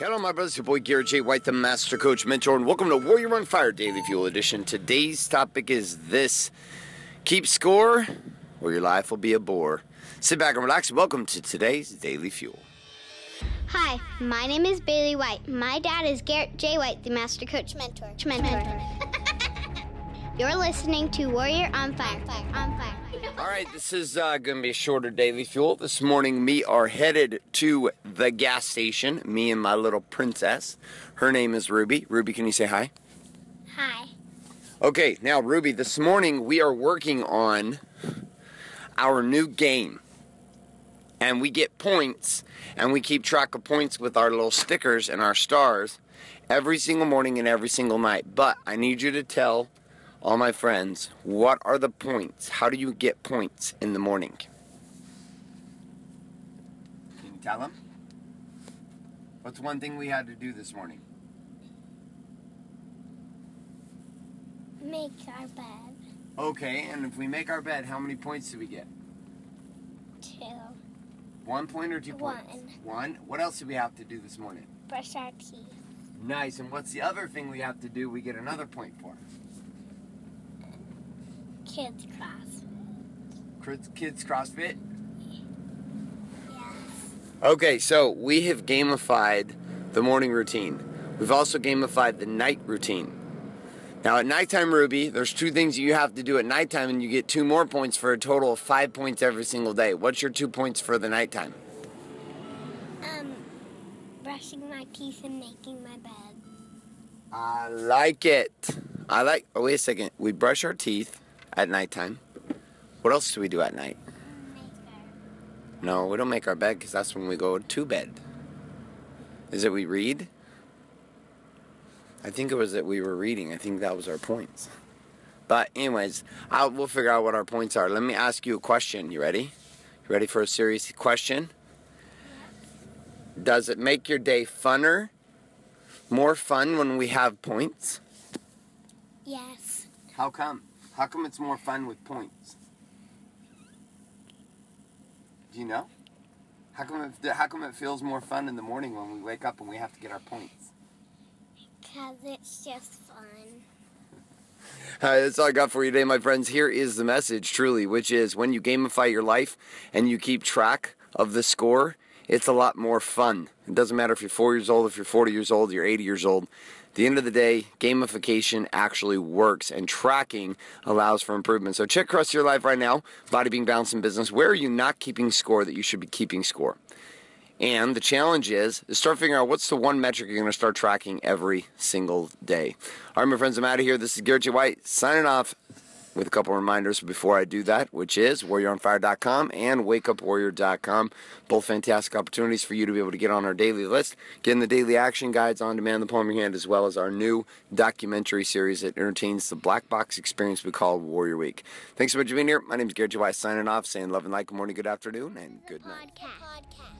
Hello, my brothers. Your boy Garrett J. White, the Master Coach Mentor, and welcome to Warrior on Fire Daily Fuel Edition. Today's topic is this Keep score, or your life will be a bore. Sit back and relax. Welcome to today's Daily Fuel. Hi, my name is Bailey White. My dad is Garrett J. White, the Master Coach Mentor. Mentor. You're listening to Warrior on Fire. On Fire. All right, this is uh, going to be a shorter daily fuel. This morning, we are headed to the gas station. Me and my little princess. Her name is Ruby. Ruby, can you say hi? Hi. Okay, now, Ruby, this morning we are working on our new game. And we get points, and we keep track of points with our little stickers and our stars every single morning and every single night. But I need you to tell all my friends, what are the points? How do you get points in the morning? Can you tell them? What's one thing we had to do this morning? Make our bed. Okay, and if we make our bed, how many points do we get? Two. One point or two points? One. One. What else do we have to do this morning? Brush our teeth. Nice. And what's the other thing we have to do? We get another point for. Kids class. Kids, kids CrossFit. Yes. Okay, so we have gamified the morning routine. We've also gamified the night routine. Now, at nighttime, Ruby, there's two things you have to do at nighttime, and you get two more points for a total of five points every single day. What's your two points for the nighttime? Um, brushing my teeth and making my bed. I like it. I like. Oh, wait a second. We brush our teeth at nighttime. What else do we do at night? No, we don't make our bed because that's when we go to bed. Is it we read? I think it was that we were reading. I think that was our points. But anyways, I'll, we'll figure out what our points are. Let me ask you a question. You ready? You ready for a serious question? Does it make your day funner? More fun when we have points? Yes. How come? How come it's more fun with points? Do you know? How come it, how come it feels more fun in the morning when we wake up and we have to get our points? Because it's just fun. All right, that's all I got for you today, my friends. Here is the message, truly, which is when you gamify your life and you keep track of the score, it's a lot more fun. It doesn't matter if you're four years old, if you're 40 years old, you're 80 years old. At the end of the day, gamification actually works and tracking allows for improvement. So check across your life right now, body being balanced in business. Where are you not keeping score that you should be keeping score? And the challenge is, is start figuring out what's the one metric you're going to start tracking every single day. All right, my friends, I'm out of here. This is Garrett J. White signing off with a couple reminders before I do that, which is warrioronfire.com and wakeupwarrior.com. Both fantastic opportunities for you to be able to get on our daily list, get the daily action guides on demand, the palm of your hand, as well as our new documentary series that entertains the black box experience we call Warrior Week. Thanks so much for being here. My name is Gary J. Signing off, saying love and light, good morning, good afternoon, and good night. Podcast.